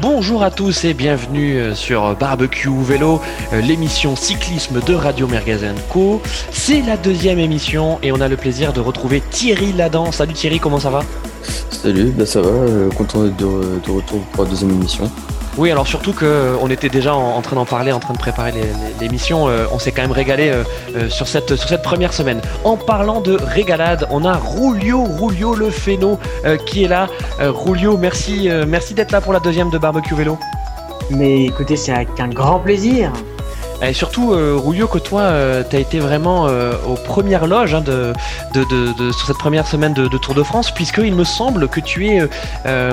Bonjour à tous et bienvenue euh, sur Barbecue Vélo, euh, l'émission cyclisme de Radio Mergazen Co. C'est la deuxième émission et on a le plaisir de retrouver Thierry Ladan. Salut Thierry, comment ça va? Salut, bah ça va, euh, content d'être de, retour pour la deuxième émission. Oui, alors surtout qu'on était déjà en, train d'en parler, en train de préparer l'émission. on s'est quand même régalé sur, cette, sur cette première semaine. En parlant de régalade, on a Rulio, Rulio le Phéno qui est là. Rulio, merci, merci d'être là pour la deuxième de Barbecue Vélo. Mais écoutez, c'est avec un grand plaisir. Et surtout, euh, que toi, euh, tu as été vraiment euh, aux premières loges hein, de, de, sur cette première semaine de, Tour de France, puisqu'il me semble que tu es euh,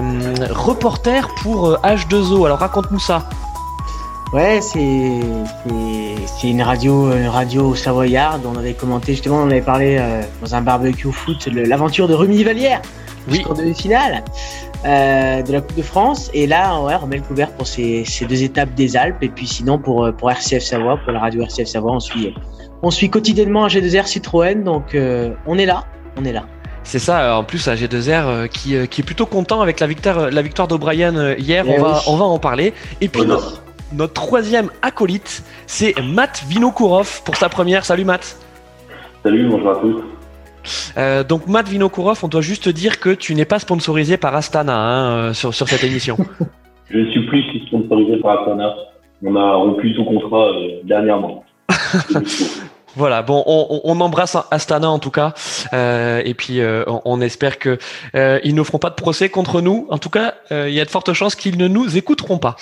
reporter pour H2O. Alors raconte-nous ça. Ouais, c'est une radio, une radio savoyarde. On avait commenté justement, on avait parlé dans un barbecue foot l'aventure de Rumi Valière, oui. de demi-finale. Euh, de la Coupe de France. Et là, ouais, on met le couvert pour ces, deux étapes des Alpes. Et puis sinon, pour, euh, pour RCF Savoie, pour la radio RCF Savoie, on suit, on suit quotidiennement un G2R Citroën. Donc euh, on est là, on est là. C'est ça, en plus un G2R qui, qui, est plutôt content avec la victoire, la victoire d'O'Brien hier, eh on, va, on va en parler. Et puis notre, notre, troisième acolyte, c'est Matt Vinokourov pour sa première. Salut Matt. Salut, bonjour à tous. Euh, donc Matt Vinokourov, on doit juste dire que tu n'es pas sponsorisé par Astana hein, euh, sur, sur cette émission. Je suis plus sponsorisé par Astana. On a rompu tout contrat euh, dernièrement. Voilà, bon, on, embrasse Astana en tout cas, euh, et puis euh, on, espère que euh, ils ne feront pas de procès contre nous. En tout cas, il y a de fortes chances qu'ils ne nous écouteront pas.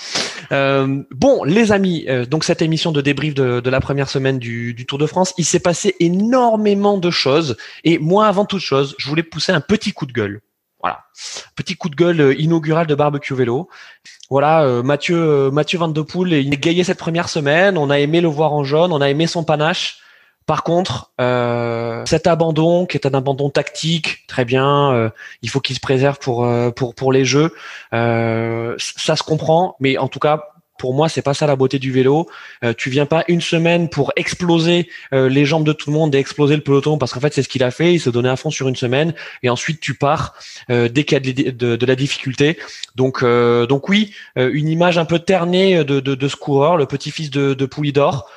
bon, les amis, donc cette émission de débrief de, la première semaine du, du Tour de France, il s'est passé énormément de choses, et moi, avant toute chose, je voulais pousser un petit coup de gueule. Voilà, petit coup de gueule inaugural de barbecue vélo. Voilà, Mathieu Mathieu Van de Poel, il a gagné cette première semaine. On a aimé le voir en jaune, on a aimé son panache. Par contre, euh, cet abandon, qui est un abandon tactique, très bien, euh, il faut qu'il se préserve pour euh, pour pour les jeux. ça se comprend, mais en tout cas, pour moi, c'est pas ça la beauté du vélo. tu viens pas une semaine pour exploser les jambes de tout le monde et exploser le peloton, parce qu'en fait, c'est ce qu'il a fait. Il se donnait à fond sur une semaine, et ensuite tu pars dès qu'il y a de, la difficulté. Donc donc oui, une image un peu ternée de de, de ce coureur, le petit-fils de, de Poulidor.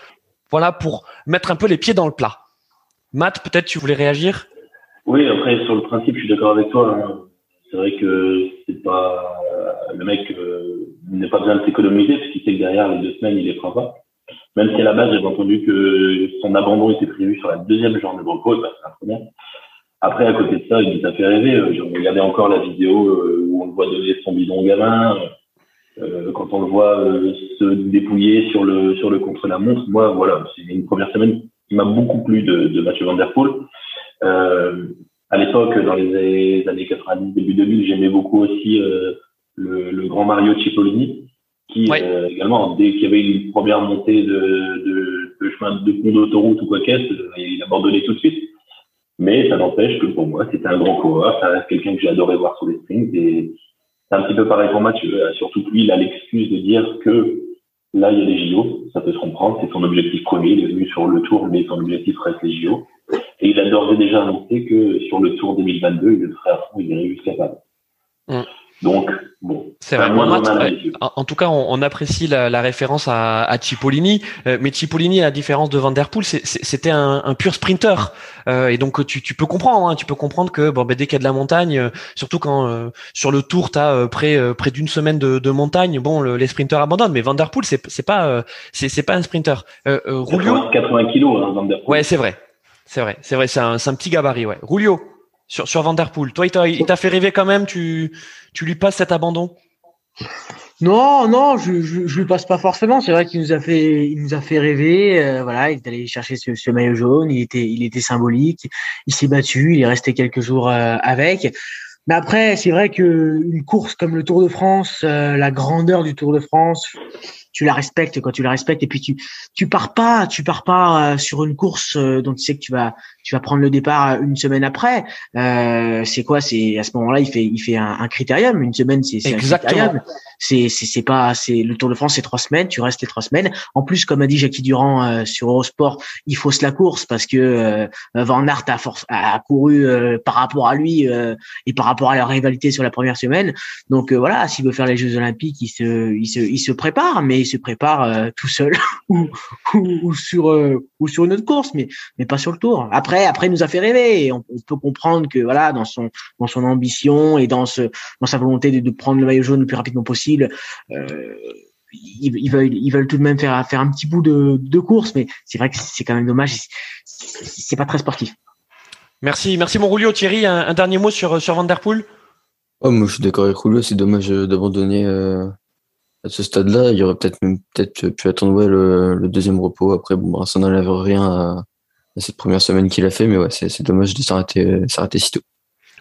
Voilà pour mettre un peu les pieds dans le plat. Matt, peut-être tu voulais réagir? Oui, après sur le principe, je suis d'accord avec toi. Hein. C'est vrai que c'est pas le mec euh, n'est pas besoin de s'économiser parce qu'il sait que derrière les deux semaines il les fera pas. Même si à la base j'avais entendu que son abandon était prévu sur la deuxième journée de repos pas sur la première. Après, à côté de ça, il nous a fait rêver. J'ai regardé encore la vidéo euh, où on le voit donner son bidon gamin. Euh, quand on le voit euh, se dépouiller sur le sur le contre la montre, moi voilà, c'est une première semaine qui m'a beaucoup plu de, de Mathieu Van Der Poel. Euh, à l'époque, dans les années 90, début 2000, j'aimais beaucoup aussi euh, le, le, grand Mario Cipollini, qui également, dès qu'il y avait une première montée de, de, de chemin de pont d'autoroute ou quoi qu'est-ce, il abandonnait tout de suite. Mais ça n'empêche que pour moi, c'était un grand coureur, ça reste quelqu'un que j'ai adoré voir sur les sprints et c'est un petit peu pareil pour Mathieu. Euh, surtout lui, il a l'excuse de dire que là, il y a les JO. Ça peut se comprendre. C'est son objectif premier. Il est venu sur le tour, mais son objectif reste les JO. Et il a d'ores et déjà annoncé que sur le tour 2022, il le ferait à fond. Il irait jusqu'à Paris. Donc, bon. C'est vrai. en, tout cas, on, apprécie la, référence à, à, Cipollini, euh, mais Cipollini, à la différence de Van Der Poel, c'était un, pur sprinter, euh, et donc tu, peux comprendre, hein, tu peux comprendre que bon, ben, dès qu'il y a de la montagne, euh, surtout quand sur le Tour, tu as près près d'une semaine de, montagne, bon, les sprinters abandonnent, mais Van Der Poel, c'est c'est pas c'est pas un sprinter. Euh, 80, kilos, hein, Van Der Poel. Ouais, c'est vrai, c'est vrai, c'est vrai, c'est un, un petit gabarit, ouais. Rulio sur, Vanderpool. Toi, il t'a fait rêver quand même, tu, tu lui passes cet abandon? Non, non, je, je, lui passe pas forcément. C'est vrai qu'il nous a fait, il nous a fait rêver. Euh, voilà, il est allé chercher ce, maillot jaune. Il était, il était symbolique. Il s'est battu. Il est resté quelques jours euh, avec. Mais après, c'est vrai que une course comme le Tour de France, euh, la grandeur du Tour de France, tu la respectes quand tu la respectes et puis tu tu pars pas tu pars pas sur une course dont tu sais que tu vas tu vas prendre le départ une semaine après. Euh, c'est quoi C'est à ce moment-là, il fait il fait un, un critérium. Une semaine, c'est un critérium. C'est c'est pas c'est le Tour de France, c'est trois semaines. Tu restes les trois semaines. En plus, comme a dit Jackie Durand euh, sur Eurosport, il fausse la course parce que euh, Van Aert a, force, a couru euh, par rapport à lui et par rapport à leur rivalité sur la première semaine. Donc voilà, s'il veut faire les Jeux Olympiques, il se il se il se prépare, mais il se prépare tout seul ou, ou, ou sur ou sur une autre course, mais mais pas sur le Tour. Après après, il nous a fait rêver. on, peut comprendre que voilà, dans son dans son ambition et dans ce dans sa volonté de, prendre le maillot jaune le plus rapidement possible. Euh, ils, veulent, ils veulent tout de même faire, faire un petit bout de, de course, mais c'est vrai que c'est quand même dommage. C'est pas très sportif. Merci, merci mon Rulio. Thierry, un, dernier mot sur, sur Van Der Poel? Oh, Moi, je suis d'accord avec Rulio. C'est dommage euh, d'abandonner euh, à ce stade-là. Il y aurait peut-être même peut-être pu attendre le, le, deuxième repos. Après, bon, ça n'enlève rien à, cette première semaine qu'il a fait, mais ouais, c'est dommage de s'arrêter s'arrêter si tôt.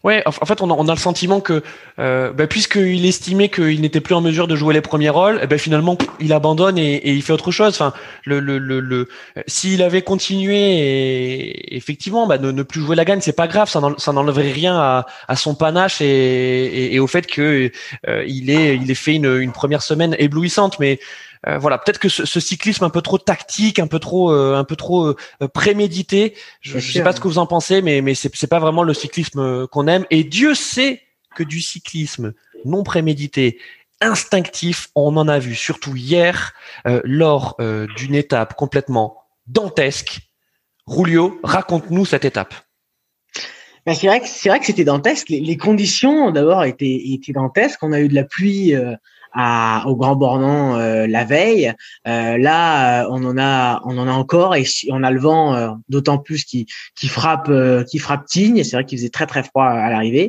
Ouais, en fait, on a, le sentiment que, euh, bah, puisqu'il estimait qu'il n'était plus en mesure de jouer les premiers rôles, eh ben finalement, il abandonne et, il fait autre chose. Enfin, le, le, s'il avait continué effectivement, bah, ne, plus jouer la gagne, c'est pas grave, ça n'enlèverait rien à, son panache et, au fait que euh, il ait, il ait fait une, une première semaine éblouissante. Mais voilà, peut-être que ce, ce, cyclisme un peu trop tactique, un peu trop, euh, un peu trop euh, prémédité. Je, ne sais pas ce que vous en pensez, mais mais c'est pas vraiment le cyclisme qu'on aime. Et Dieu sait que du cyclisme non prémédité, instinctif, on en a vu, surtout hier, lors d'une étape complètement dantesque. Rulio, raconte-nous cette étape. Ben c'est vrai que c'est vrai que c'était dantesque. Les, les conditions d'abord étaient, étaient dantesques. On a eu de la pluie au Grand Bornand euh, la veille. Euh, là, euh, on en a, on en a encore et on a le vent d'autant plus qui, qui frappe, qui frappe Tignes. C'est vrai qu'il faisait très très froid à l'arrivée.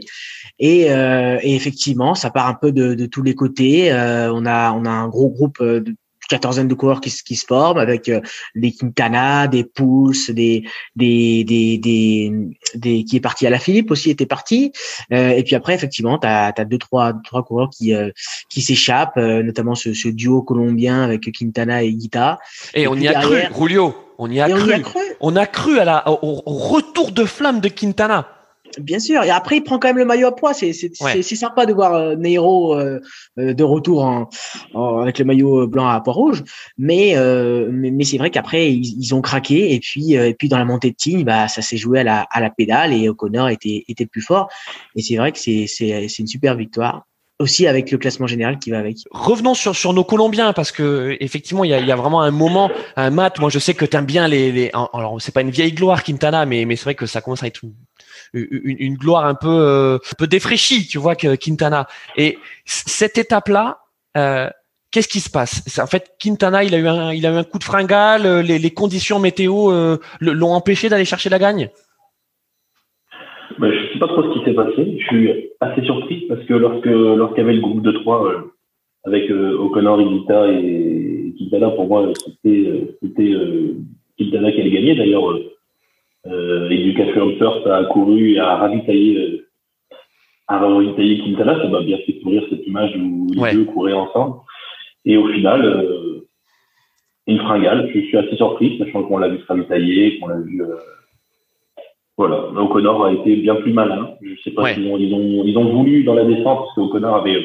Et, et, effectivement, ça part un peu de, de tous les côtés. on a, on a un gros groupe de quatorzaine de coureurs qui, qui se forment avec euh, des Quintana, des Pouls, des des, des des des qui est parti à la Philippe aussi était parti. Euh, et puis après effectivement tu as, as deux trois trois coureurs qui euh, qui s'échappent, notamment ce, ce, duo colombien avec Quintana et Guita. Et, on y a cru, Julio. On y a, cru. on y a cru. On a cru à la au retour de flamme de Quintana. Bien sûr. Et après, il prend quand même le maillot à poids. C'est c'est sympa de voir euh, Neiro euh, euh, de retour en, avec le maillot blanc à poids rouge. Mais mais, mais c'est vrai qu'après ils, ont craqué et puis et puis dans la montée de Tignes, bah ça s'est joué à la à la pédale et O'Connor était était plus fort. Et c'est vrai que c'est c'est c'est une super victoire aussi avec le classement général qui va avec. Revenons sur, sur nos Colombiens parce que effectivement il y a, y a vraiment un moment, un mat. Moi je sais que tu aimes bien les, les alors c'est pas une vieille gloire Quintana, mais mais c'est vrai que ça commence à être une, gloire un peu euh, un peu défraîchie, tu vois que Quintana. Et cette étape là. Euh, Qu'est-ce qui se passe? En fait, Quintana, il a eu un, il a eu un coup de fringale. Euh, les, conditions météo euh, l'ont empêché d'aller chercher la gagne? Ben, je sais pas trop ce qui s'est passé. Je suis assez surpris parce que lorsque lorsqu'il y avait le groupe de trois euh, avec O'Connor, Igita et Quintana, pour moi, c'était Quintana qui allait gagner. D'ailleurs, Education First a couru et a ravitaillé a ravitaillé Quintana. Ça m'a bien fait sourire cette image où les deux couraient ensemble. Et au final, une fringale. Je suis assez surpris, sachant qu'on l'a vu se ravitailler, qu'on l'a vu voilà, O'Connor a été bien plus malin. Je sais pas s'ils ont, ils ont, ils ont voulu dans la descente, parce qu'O'Connor avait euh,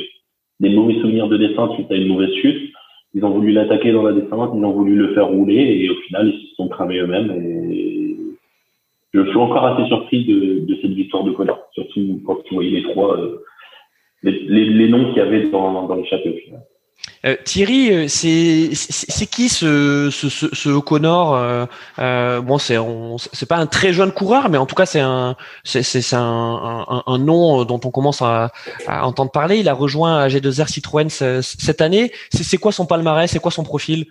des mauvais souvenirs de descente suite à une mauvaise chute. Ils ont voulu l'attaquer dans la descente, ils ont voulu le faire rouler, et au final, ils se sont cramés eux-mêmes. Et je suis encore assez surpris de, de cette victoire de Connor, surtout quand tu voyais les trois, euh, les, les, noms qu'il y avait dans, dans le château. Euh, Thierry, euh, c'est qui ce ce, ce, O'Connor euh, euh, Bon, c'est pas un très jeune coureur, mais en tout cas c'est un c'est c'est un, un, un, nom dont on commence à, à, entendre parler. Il a rejoint G2R Citroën cette année. C'est quoi son palmarès? C'est quoi son profil?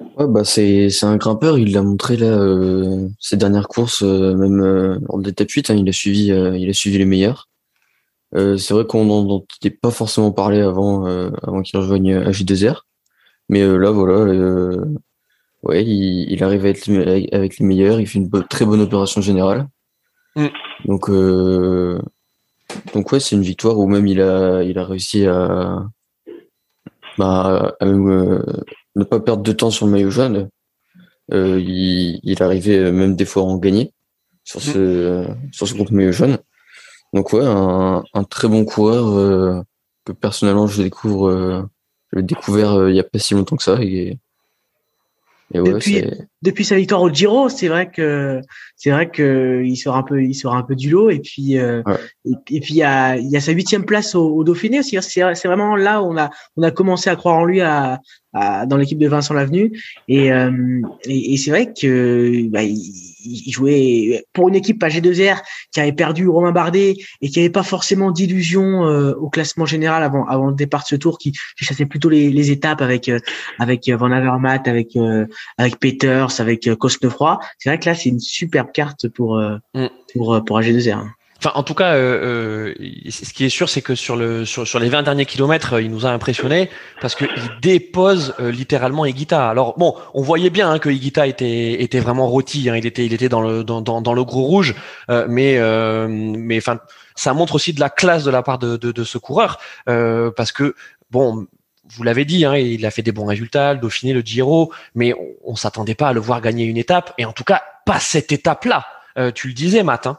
Ouais, bah c'est c'est un grimpeur. Il l'a montré là euh, ses dernières courses, même euh, en étape 8, hein, il a suivi il a suivi les meilleurs. Euh, c'est vrai qu'on n'en était pas forcément parlé avant, euh, avant qu'il rejoigne H2R. Mais euh, là, voilà, ouais, il, il, arrive à être avec les meilleurs. Il fait une très bonne opération générale. Mm. Donc, donc ouais, c'est une victoire où même il a, il a réussi à, bah, ne pas perdre de temps sur le maillot jaune. il, il arrivait même des fois à en gagner sur ce, sur ce groupe maillot jaune. Donc ouais, un, un très bon coureur que personnellement je découvre, je l'ai découvert il y a pas si longtemps que ça et depuis, depuis sa victoire au Giro, c'est vrai que c'est vrai que il sort un peu, il sort un peu du lot. Et puis euh, et, puis il y a, il y a sa huitième place au, au Dauphiné aussi. C'est vraiment là où on a on a commencé à croire en lui à, dans l'équipe de Vincent Lavenu. Et, euh, et, et c'est vrai que bah, il, il jouait pour une équipe g 2 r qui avait perdu Romain Bardet et qui avait pas forcément d'illusion euh, au classement général avant avant le départ de ce tour, qui, qui chassait plutôt les, les étapes avec euh, avec Van Avermaet, avec avec Peters, avec Cosnefroy. C'est vrai que là c'est une superbe carte pour mm. pour pour AG2R. Enfin, en tout cas, euh, euh, ce qui est sûr, c'est que sur le sur, sur les 20 derniers kilomètres, il nous a impressionné parce qu'il dépose euh, littéralement Higuita. Alors bon, on voyait bien hein, que Higuita était était vraiment rôti. Hein, il était il était dans le dans dans, dans le gros rouge, euh, mais euh, mais ça montre aussi de la classe de la part de de, de ce coureur parce que bon. Vous l'avez dit, hein, il a fait des bons résultats, le Dauphiné, le Giro, mais on, on s'attendait pas à le voir gagner une étape, et en tout cas pas cette étape-là. tu le disais, Matt. Hein.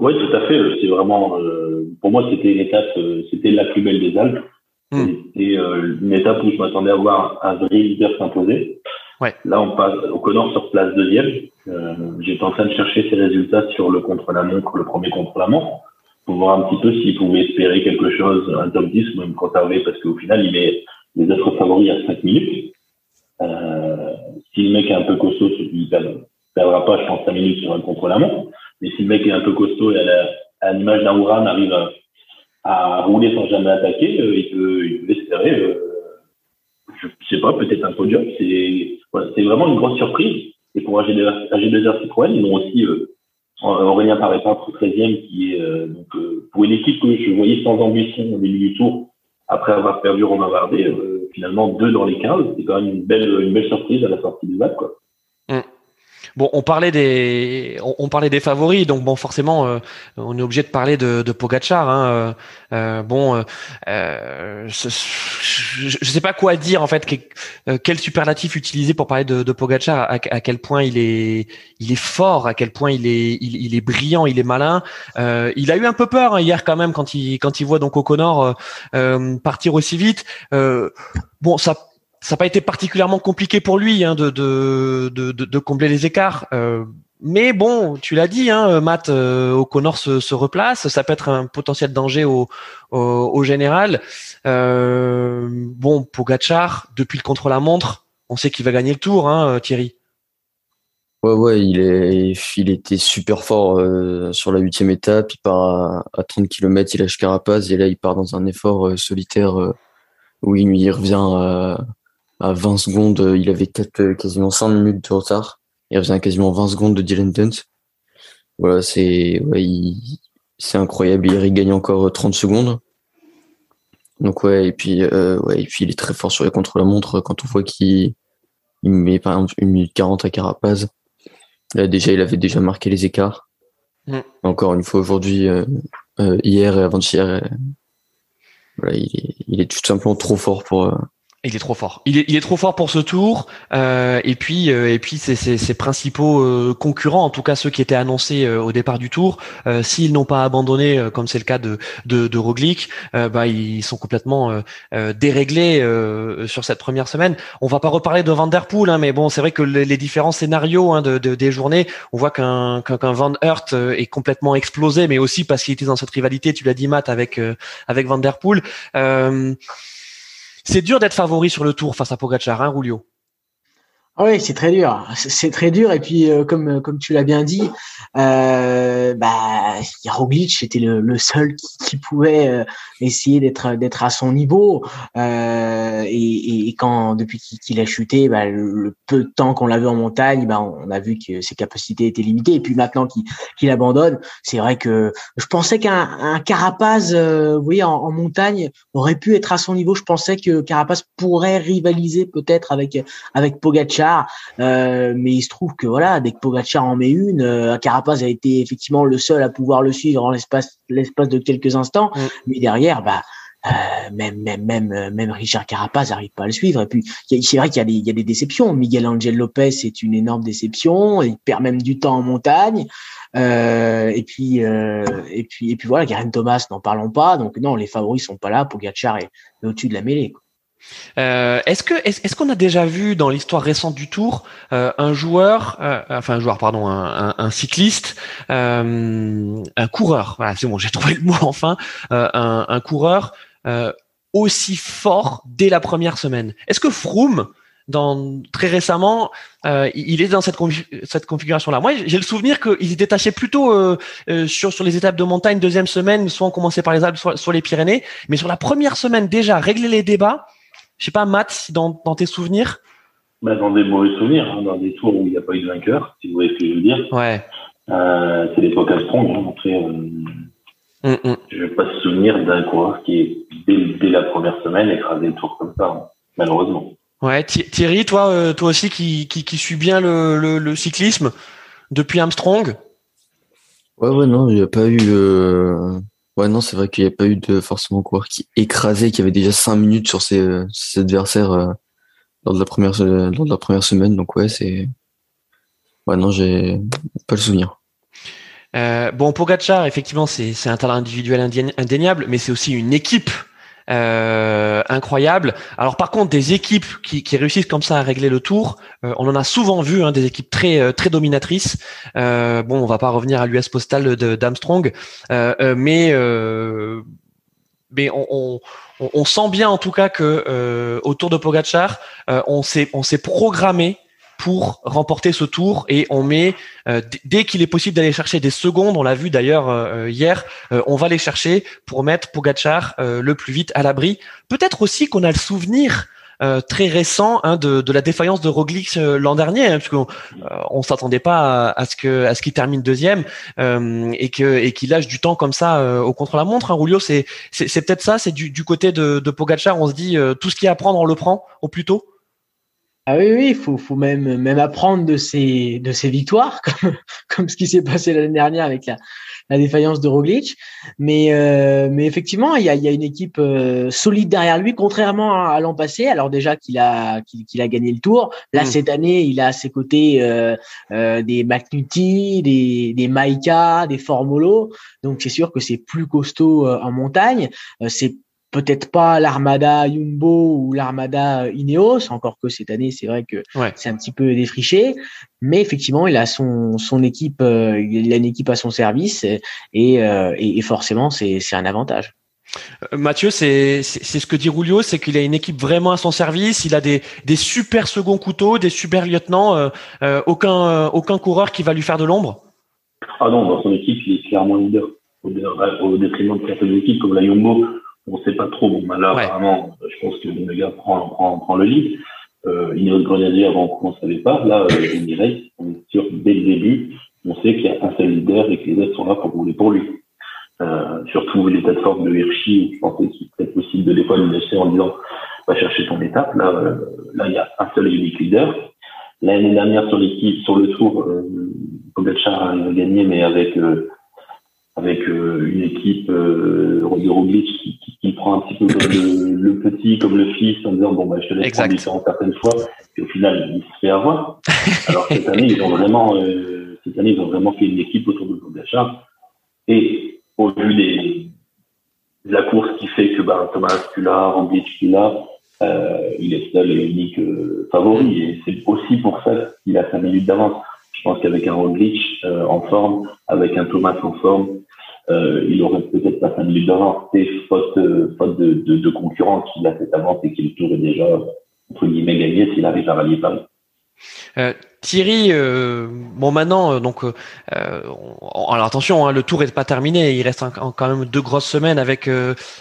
Oui, tout à fait. C'est vraiment, euh, pour moi, c'était une étape, euh, c'était la plus belle des Alpes. Hmm. C'était euh, une étape où je m'attendais à voir un vrai leader s'imposer. Ouais. Là, on passe au Connor sur place deuxième. J'étais en train de chercher ses résultats sur le contre-la-montre, le premier contre-la-montre, pour voir un petit peu s'il pouvait espérer quelque chose, un top 10 ou même conserver, parce qu'au final, il met les autres favoris à 5 minutes. Euh, si le mec est un peu costaud, il ne perdra pas, je pense, 5 minutes sur un contre-la-montre. Mais si le mec est un peu costaud et à l'image d'un Ouran arrive à, rouler sans jamais attaquer, euh, il peut, espérer, euh, je sais pas, peut-être un podium. C'est vraiment une grosse surprise. Et pour AG2R Citroën, ils ont aussi euh, Aurélien Parépintre 13e, qui est euh, donc euh, pour une équipe que je voyais sans ambition au début du tour, après avoir perdu Romain Bardet, finalement deux dans les 15, c'est quand même une belle, surprise à la sortie du bac. Quoi. Bon, on parlait des, on, parlait des favoris, donc bon, forcément, euh, on est obligé de parler de, de Pogacar. Hein, euh, euh bon, euh, je, ne sais pas quoi dire en fait. quel superlatif utiliser pour parler de, de Pogacar à, à, quel point il est, il est fort, à quel point il est, il, est brillant, il est malin. il a eu un peu peur hein, hier quand même quand il, quand il voit donc O'Connor partir aussi vite. bon, ça ça n'a pas été particulièrement compliqué pour lui hein, de, combler les écarts. Euh, mais bon, tu l'as dit, hein, Matt euh, O'Connor se, replace, ça peut être un potentiel danger au, général. Euh, bon, Pogachar, depuis le contre-la-montre, on sait qu'il va gagner le tour, hein, Thierry. Ouais, ouais, il, était super fort euh, sur la huitième étape. Il part à, à 30 km, il lâche Carapaz et là il part dans un effort euh, solitaire où il, il revient à à 20 secondes, euh, il avait peut-être euh, quasiment 5 minutes de retard. Il revient quasiment 20 secondes de Dylan Dunt. Voilà, c'est ouais, c'est incroyable. Il gagne encore 30 euh, secondes. Donc ouais, et puis ouais, et puis il est très fort sur les contre-la-montre quand on voit qu'il il met par exemple une minute 40 à Carapaz. Là déjà, il avait déjà marqué les écarts. Mm. Encore une fois aujourd'hui, hier et avant-hier, voilà, il est, il est tout simplement trop fort pour il est trop fort. Il est, il est trop fort pour ce tour. Euh, et puis, euh, et puis, ses, principaux euh, concurrents, en tout cas ceux qui étaient annoncés euh, au départ du tour, s'ils n'ont pas abandonné, comme c'est le cas de de, de Roglic, bah ils sont complètement déréglés sur cette première semaine. On va pas reparler de Van der Poel, hein, mais bon, c'est vrai que les, les différents scénarios hein, de, de, des journées, on voit qu'un Van Aert est complètement explosé, mais aussi parce qu'il était dans cette rivalité, tu l'as dit Matt, avec avec Van der Poel. C'est dur d'être favori sur le tour face à Pogacar, hein, Rulio oui, c'est très dur. C'est très dur. Et puis, euh, comme comme tu l'as bien dit, euh, bah, Roglic était le, le seul qui, qui pouvait euh, essayer d'être d'être à son niveau. Euh, et, et, quand depuis qu'il a chuté, bah, le, peu de temps qu'on l'a vu en montagne, bah, on a vu que ses capacités étaient limitées. Et puis maintenant qu'il abandonne, c'est vrai que je pensais qu'un un Carapaz, euh, vous voyez, en, en, montagne aurait pu être à son niveau. Je pensais que Carapaz pourrait rivaliser peut-être avec avec Pogacar euh, mais il se trouve que voilà, dès que Pogacar en met une, euh, Carapaz a été effectivement le seul à pouvoir le suivre en l'espace l'espace de quelques instants. Mm. Mais derrière, bah même même même même Richard Carapaz n'arrive pas à le suivre. Et puis c'est vrai qu'il y a des il y a des déceptions. Miguel Angel Lopez est une énorme déception. Il perd même du temps en montagne. et puis et puis et puis voilà, Garen Thomas, n'en parlons pas. Donc non, les favoris sont pas là. Pogacar est, est au-dessus de la mêlée. Quoi. Euh, est-ce que est-ce, qu'on a déjà vu dans l'histoire récente du Tour euh, un joueur, euh, enfin un joueur pardon, un, un, cycliste, un coureur, voilà c'est bon j'ai trouvé le mot enfin, un, un, coureur aussi fort dès la première semaine? Est-ce que Froome dans, très récemment, il est dans cette, cette configuration-là? Moi, j'ai le souvenir qu'il se détachait plutôt sur, sur les étapes de montagne, deuxième semaine, soit on commençait par les Alpes, soit sur les Pyrénées. Mais sur la première semaine, déjà, régler les débats, je sais pas, Matt, dans, dans tes souvenirs bah, Dans des mauvais souvenirs, hein, dans des tours où il n'y a pas eu de vainqueur, si vous voyez ce que je veux dire. Ouais. Euh, c'est l'époque Armstrong. Hein, après, euh, mm, mm. je ne vais pas se souvenir d'un coureur qui est, dès, la première semaine, écrasé le tour comme ça, hein, malheureusement. Ouais, Thierry, toi, euh, toi aussi qui, qui, qui suit bien le, le, le, cyclisme depuis Armstrong? Ouais, ouais, non, il n'y a pas eu. Euh, Ouais, non, c'est vrai qu'il n'y a pas eu de forcément coureur qui écrasait, qui avait déjà 5 minutes sur ses, adversaires euh, lors, de la première, la première semaine. Donc, ouais, c'est. Ouais, non, j'ai pas le souvenir. Euh, bon, Pogacar, effectivement, c'est un talent individuel indéniable, mais c'est aussi une équipe euh, incroyable. Alors par contre, des équipes qui, qui, réussissent comme ça à régler le tour, euh, on en a souvent vu, hein, des équipes très euh, très dominatrices. Euh, bon, on va pas revenir à l'US Postal d'Armstrong, mais mais on, on, on, sent bien en tout cas que autour de Pogachar, on s'est on s'est programmé pour remporter ce tour et on met euh, dès qu'il est possible d'aller chercher des secondes, on l'a vu d'ailleurs euh, euh, hier, on va les chercher pour mettre Pogacar le plus vite à l'abri. Peut-être aussi qu'on a le souvenir très récent hein, de, de, la défaillance de Roglic l'an dernier, hein, parce qu'on on s'attendait pas à, ce que à ce qu'il termine deuxième et que et qu'il lâche du temps comme ça au contre la montre. Hein, Rulio, c'est c'est peut-être ça, c'est du, du côté de, de on se dit tout ce qui est à prendre, on le prend au plus tôt. Ah oui, oui, il faut, faut même, même apprendre de ces, de ces victoires, comme, comme ce qui s'est passé l'année dernière avec la, la défaillance de Roglic. Mais, euh, mais effectivement, il y a, il y a une équipe euh, solide derrière lui, contrairement à, l'an passé. Alors déjà qu'il a, qu'il a gagné le Tour. Là, mm. cette année, il a à ses côtés euh, euh des McNulty, des, des Maika, des Formolo. Donc c'est sûr que c'est plus costaud en montagne. c'est peut-être pas l'armada Jumbo ou l'armada Ineos, encore que cette année, c'est vrai que c'est un petit peu défriché, mais effectivement, il a son, son équipe, euh, il a une équipe à son service et, euh, et, forcément, c'est un avantage. Euh, Mathieu, c'est ce que dit Rulio, c'est qu'il a une équipe vraiment à son service. Il a des, des super seconds couteaux, des super lieutenants. aucun, aucun coureur qui va lui faire de l'ombre? Ah non, dans son équipe, il est clairement leader. Au, détriment de certaines équipes comme la Jumbo, on ne sait pas trop. Bon, bah là, apparemment, je pense que le gars prend, prend, prend le lead. Euh, Ineos Grenadier, avant, on ne savait pas. Là, euh, Emirates, on est sûr dès le début, on sait qu'il y a un seul leader et que les autres sont là pour rouler pour lui. Euh, surtout l'état de forme de Hirschi, je pensais qu'il serait possible de fois le laisser en disant va chercher ton étape. Là, euh, là, il y a un seul et unique leader. L'année dernière sur l'équipe, sur le tour, euh, Pogacar a gagné, mais avec euh, avec euh, une équipe euh, de Roglic qui, qui, qui, prend un petit peu comme le, le, petit, comme le fils, en disant bon bah je te laisse prendre différents certaines fois, et au final il se fait avoir. Alors cette année ils ont vraiment euh, cette année ils ont vraiment fait une équipe autour de Pogacar et au vu des de la course qui fait que bah, Thomas tu l'as, Roglic tu l'as, euh, il est seul et unique euh, favori et c'est aussi pour ça qu'il a 5 minutes d'avance. Je pense qu'avec un Roglic euh, en forme, avec un Thomas en forme, euh, il aurait peut-être pas 5 minutes d'avance, c'est faute, euh, faute de, de, de concurrents qui l'a fait avance et qui le tour est déjà, entre guillemets, gagné s'il arrive à rallier Paris. Thierry, euh, bon maintenant, euh, donc, alors attention, hein, le tour est pas terminé. Il reste quand même deux grosses semaines avec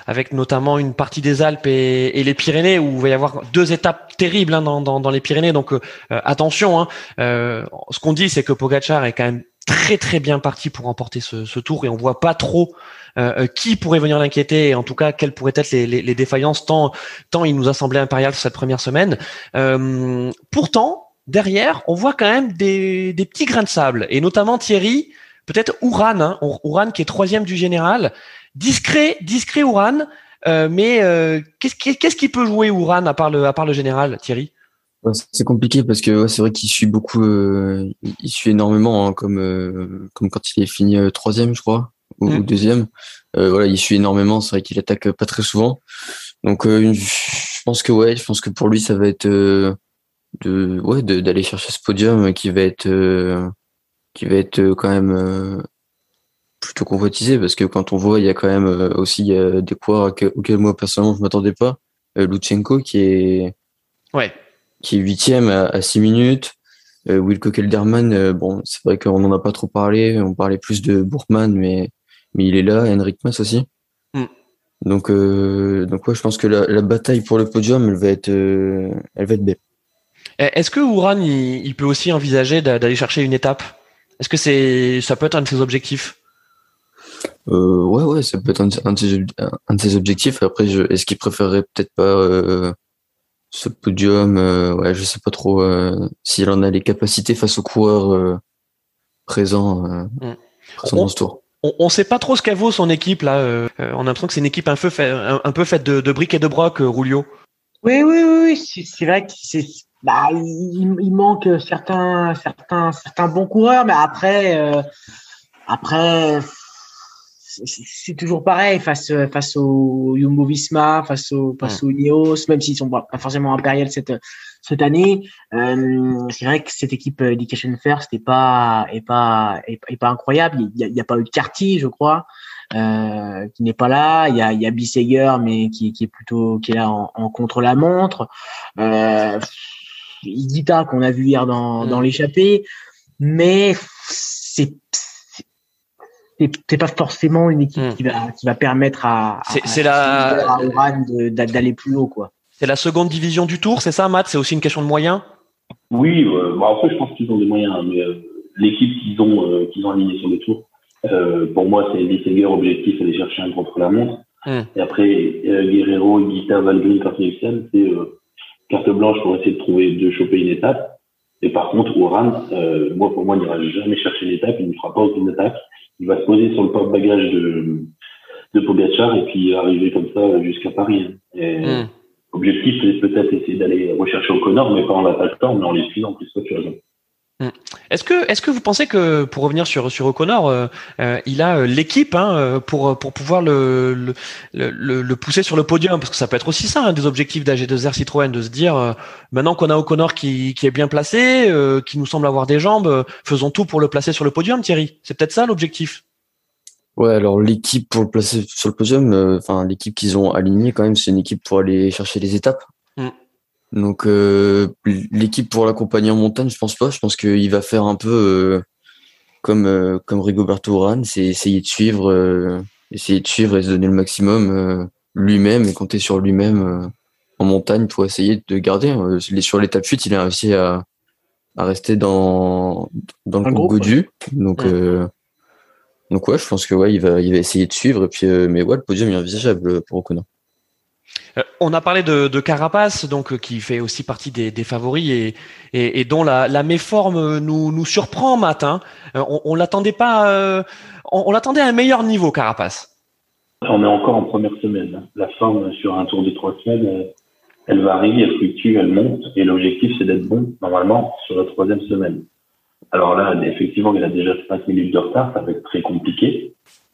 avec notamment une partie des Alpes et, les Pyrénées où il va y avoir deux étapes terribles hein, dans, les Pyrénées. Donc attention. Hein, ce qu'on dit, c'est que Pogacar est quand même très très bien parti pour remporter ce, tour et on voit pas trop euh, qui pourrait venir l'inquiéter et en tout cas quelles pourraient être les, défaillances tant tant il nous a semblé impérial cette première semaine. Euh, pourtant derrière on voit quand même des, des petits grains de sable et notamment Thierry peut-être Ouran hein, Ouran qui est troisième du général discret discret Ouran mais qu'est-ce qui, qu'est-ce qui peut jouer Ouran à part le, à part le général, Thierry? C'est compliqué parce que c'est vrai qu'il suit beaucoup, il suit énormément, hein, comme comme quand il est fini troisième, je crois, ou, mm. deuxième. voilà, il suit énormément. C'est vrai qu'il attaque pas très souvent. Donc, je pense que ouais, je pense que pour lui, ça va être de ouais d'aller chercher ce podium qui va être qui va être quand même plutôt convoitisé parce que quand on voit, il y a quand même aussi des coureurs auxquels moi personnellement je m'attendais pas. Lutsenko qui est ouais qui est huitième à, à 6 minutes. Euh, Wilco Kelderman, euh, bon, c'est vrai qu'on n'en a pas trop parlé. On parlait plus de Bourgman, mais, mais il est là. Henrik Mas aussi. Mm. Donc, euh, donc ouais, je pense que la, la, bataille pour le podium, elle va être, euh, elle va être belle. Eh, est-ce que Ouran, il, il, peut aussi envisager d'aller chercher une étape? Est-ce que c'est, ça peut être un de ses objectifs? Euh, Ouais, ouais, ça peut être un, un, de, ses, un de ses objectifs. Après, est-ce qu'il préférerait peut-être pas ce podium, euh, ouais, je sais pas trop euh, s'il en a les capacités face aux coureurs euh, présents, mm. dans ce tour. On, on sait pas trop ce qu'a vaut son équipe là. on a l'impression que c'est une équipe un peu, fait, un, peu faite de, de, briques et de broc, Rulio. Oui, oui, oui, c'est vrai que c'est, bah, il, il, manque certains, certains, certains bons coureurs, mais après, après, c'est toujours pareil face face au Jumbo Visma, face au face au Ineos, même s'ils sont pas forcément impériaux cette cette année. Euh, c'est vrai que cette équipe Education First n'est pas est pas est, pas incroyable. Il y, a, y a, pas eu de Carty, je crois, euh, qui n'est pas là. Il y a y a Bisseger, mais qui, qui est plutôt qui est là en, en contre la montre. Euh, Igita qu'on a vu hier dans dans l'échappée, mais c'est c'est pas forcément une équipe hmm. qui va qui va permettre à c'est la d'aller plus haut quoi. C'est la seconde division du Tour, c'est ça, Matt? C'est aussi une question de moyens? Oui, euh, bah après je pense qu'ils ont des moyens, hein, mais euh, l'équipe qu'ils ont euh, qu'ils ont aligné sur le Tour, euh, pour moi c'est Lisseger objectif aller chercher un contre la montre. Hmm. Et après Guerrero, Guita, Valgren, Cartier c'est carte blanche pour essayer de trouver de choper une étape. Et par contre, Oran, moi pour moi, il n'ira jamais chercher une étape, il ne fera pas aucune attaque il va se poser sur le porte-bagages de, de Pogacar et puis arriver comme ça jusqu'à Paris. Hein. Et hmm. Objectif, c'est peut-être essayer d'aller rechercher au Connor, mais pas en l'attaquant, mais en les suivant plus que tu raison. Hmm. Est-ce que, est-ce que vous pensez que, pour revenir sur sur O'Connor, euh, euh, il a euh, l'équipe hein, pour pour pouvoir le le, le le, pousser sur le podium? Parce que ça peut être aussi ça un des objectifs d'AG2R Citroën de se dire maintenant qu'on a O'Connor qui qui est bien placé, qui nous semble avoir des jambes, faisons tout pour le placer sur le podium, Thierry. C'est peut-être ça l'objectif? Ouais, alors l'équipe pour le placer sur le podium, enfin l'équipe qu'ils ont alignée quand même, c'est une équipe pour aller chercher les étapes. Donc euh, l'équipe pour l'accompagner en montagne, je pense pas. Je pense qu'il va faire un peu euh, comme euh, comme Rigoberto Urán, c'est essayer de suivre, essayer de suivre et se donner le maximum lui-même et compter sur lui-même en montagne pour essayer de garder. sur l'étape 8, il a réussi à, à rester dans dans le groupe Godu. Donc donc ouais, je pense que ouais, il va il va essayer de suivre. Et puis mais ouais, le podium est envisageable pour Ocona. Euh, on a parlé de, Carapace, donc euh, qui fait aussi partie des, favoris et, dont la, méforme nous, surprend matin. Euh, on, l'attendait pas, on, l'attendait à un meilleur niveau, Carapace. On est encore en première semaine. La forme sur un tour de trois semaines, elle varie, elle fluctue, elle monte, et l'objectif c'est d'être bon normalement sur la troisième semaine. Alors là, effectivement, il a déjà 5 minutes de retard, ça va être très compliqué.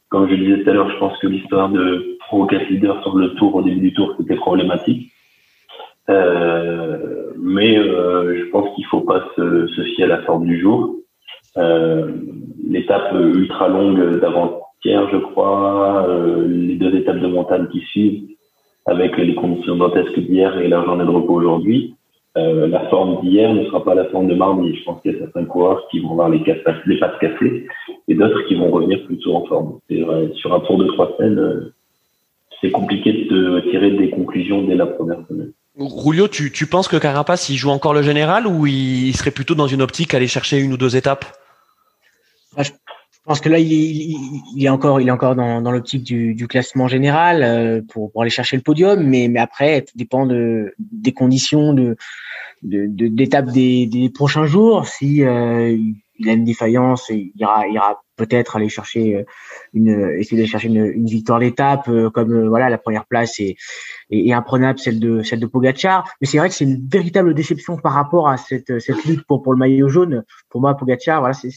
Comme je disais tout à l'heure, je pense que l'histoire de pro 4 leaders sur le tour au début du tour, c'était problématique. Euh, mais euh, je pense qu'il faut pas se, se, fier à la forme du jour. Euh, L'étape ultra longue d'avant-hier, je crois, euh, les deux étapes de montagne qui suivent, avec les conditions dantesques d'hier et la journée de repos aujourd'hui, euh, la forme d'hier ne sera pas la forme de mardi. Je pense qu'il y a certains coureurs qui vont avoir les, les pattes cassées et d'autres qui vont revenir plutôt en forme. Vrai, sur un tour de trois semaines, euh, c'est compliqué de tirer des conclusions dès la première semaine. Rulio, tu, tu penses que Carapace, il joue encore le général ou il serait plutôt dans une optique à aller chercher une ou deux étapes? Bah, Je pense que là, il, il, est encore, il est encore dans, dans l'optique du, du, classement général euh, pour, pour, aller chercher le podium, mais, mais après, ça dépend de, des conditions de, d'étape de, des, des, prochains jours. Si euh, il a une défaillance, il ira, ira peut-être aller chercher une, essayer de chercher une, une victoire d'étape, comme voilà la première place est, et, et, imprenable celle de celle de Pogacar. Mais c'est vrai que c'est une véritable déception par rapport à cette cette lutte pour pour le maillot jaune. Pour moi, Pogacar, voilà, c'est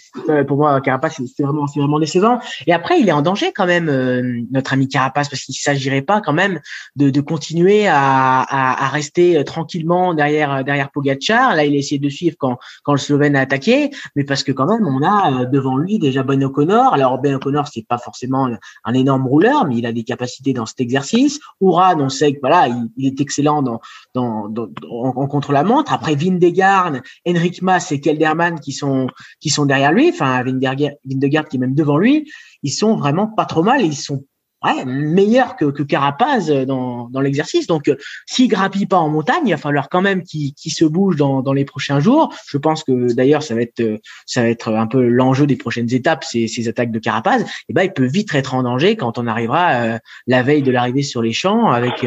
pour moi Carapace, c'est vraiment c'est vraiment décevant. Et après, il est en danger quand même, euh, notre ami Carapace, parce qu'il s'agirait pas quand même de, de continuer à, à, à, rester tranquillement derrière derrière Pogacar. Là, il a essayé de suivre quand quand le Slovène a attaqué, mais parce que quand même, on a euh, devant lui déjà Ben O'Connor. Alors Ben O'Connor, c'est pas forcément un énorme rouleur, mais il a des capacités dans cet exercice. Ouran, on sait voilà, il, est excellent dans, dans, en, contre la montre. Après Vindegarde, Henrik Mas et Kelderman qui sont qui sont derrière lui, enfin Vindegarde qui est même devant lui, ils sont vraiment pas trop mal. ils sont ouais, meilleur que, que Carapaz dans, dans l'exercice. Donc, euh, s'il grappille pas en montagne, il va falloir quand même qu'il se bouge dans, dans les prochains jours. Je pense que d'ailleurs, ça va être euh, ça va être un peu l'enjeu des prochaines étapes, ces, ces attaques de Carapaz. Et ben, il peut vite être en danger quand on arrivera euh, la veille de l'arrivée sur les champs avec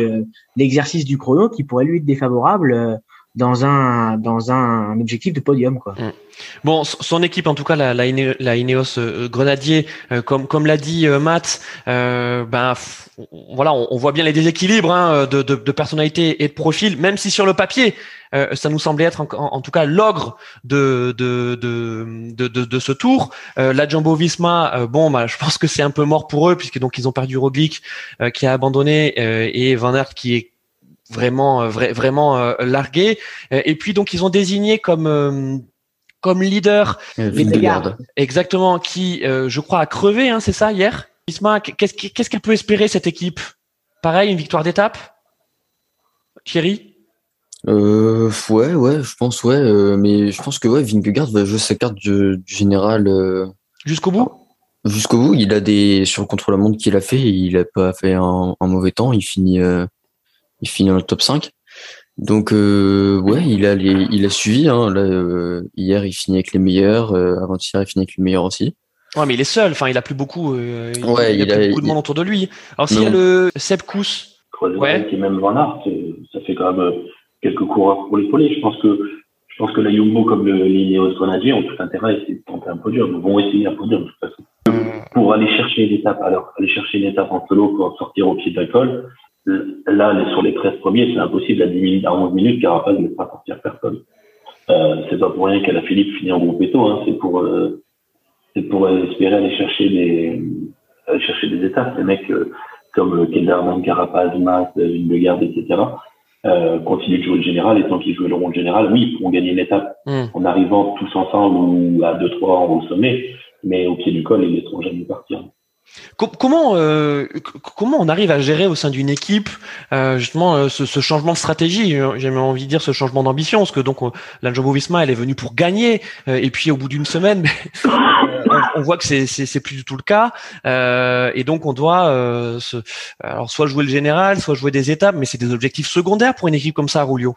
l'exercice du chrono qui pourrait lui être défavorable dans un dans un objectif de podium quoi. Mm. Bon, son équipe en tout cas la, la, Ineos euh, Grenadier, euh, comme comme l'a dit euh, Matt, ben voilà, on, voit bien les déséquilibres hein, de, de, de, personnalité et de profil, même si sur le papier ça nous semblait être en, tout cas l'ogre de de, de de, de, ce tour. la Jumbo Visma, bon, bah, je pense que c'est un peu mort pour eux puisque donc ils ont perdu Roglic qui a abandonné et Van Aert qui est vraiment euh, vraiment euh, largué. Euh, et puis donc ils ont désigné comme comme leader Vindegaard. Exactement, qui je crois a crevé, hein, c'est ça hier? Isma, qu'est-ce qu'est-ce qu'elle peut espérer cette équipe? Pareil, une victoire d'étape? Thierry? Euh, ouais, ouais, je pense, ouais, mais je pense que ouais, Vingegaard va jouer sa carte du, général jusqu'au bout? Jusqu'au bout, il a des sur le contre-la-montre qu'il a fait, il a pas fait un, un mauvais temps, il finit il finit dans le top 5. Donc euh, ouais, il a il a suivi. Hein. Là, euh, hier, il finit avec les meilleurs. Euh, avant-hier, il finit avec les meilleurs aussi. Ouais, mais il est seul. Enfin, il a plus beaucoup. Euh, il, ouais, il, a, plus beaucoup de monde autour de lui. Alors s'il y a le Seb Kous, ouais. et même Van Aert, ça fait quand même quelques coureurs pour l'épauler. Je pense que je pense que la Jumbo comme le, les Grenadiers ont tout intérêt à essayer de tenter un podium. Ils vont essayer un podium de toute façon. Pour aller chercher une étape, alors aller chercher une étape en solo pour sortir au pied de la Là, sur les 13 premiers, c'est impossible. À 10 minutes, à 11 minutes, Carapaz ne pas sortir personne. Euh, c'est pas pour rien qu'elle a Philippe fini en groupe éto. Hein. C'est pour, euh, c'est pour espérer aller chercher des, aller chercher des étapes. Les mecs euh, comme Kelderman, Carapaz, Mas, Vingegaard, etc. Euh, continuent de jouer le général et tant qu'ils jouent le rond général, oui, ils pourront gagner une étape hmm. en arrivant tous ensemble ou à 2-3 au sommet, mais au pied du col, ils ne laisseront jamais partir. Comment euh, comment on arrive à gérer au sein d'une équipe euh, justement euh, ce, changement de stratégie? J'ai envie de dire ce changement d'ambition, parce que donc la elle est venue pour gagner, et puis au bout d'une semaine, on, voit que c'est c'est plus du tout le cas, et donc on doit alors soit jouer le général, soit jouer des étapes, mais c'est des objectifs secondaires pour une équipe comme ça, Rulio.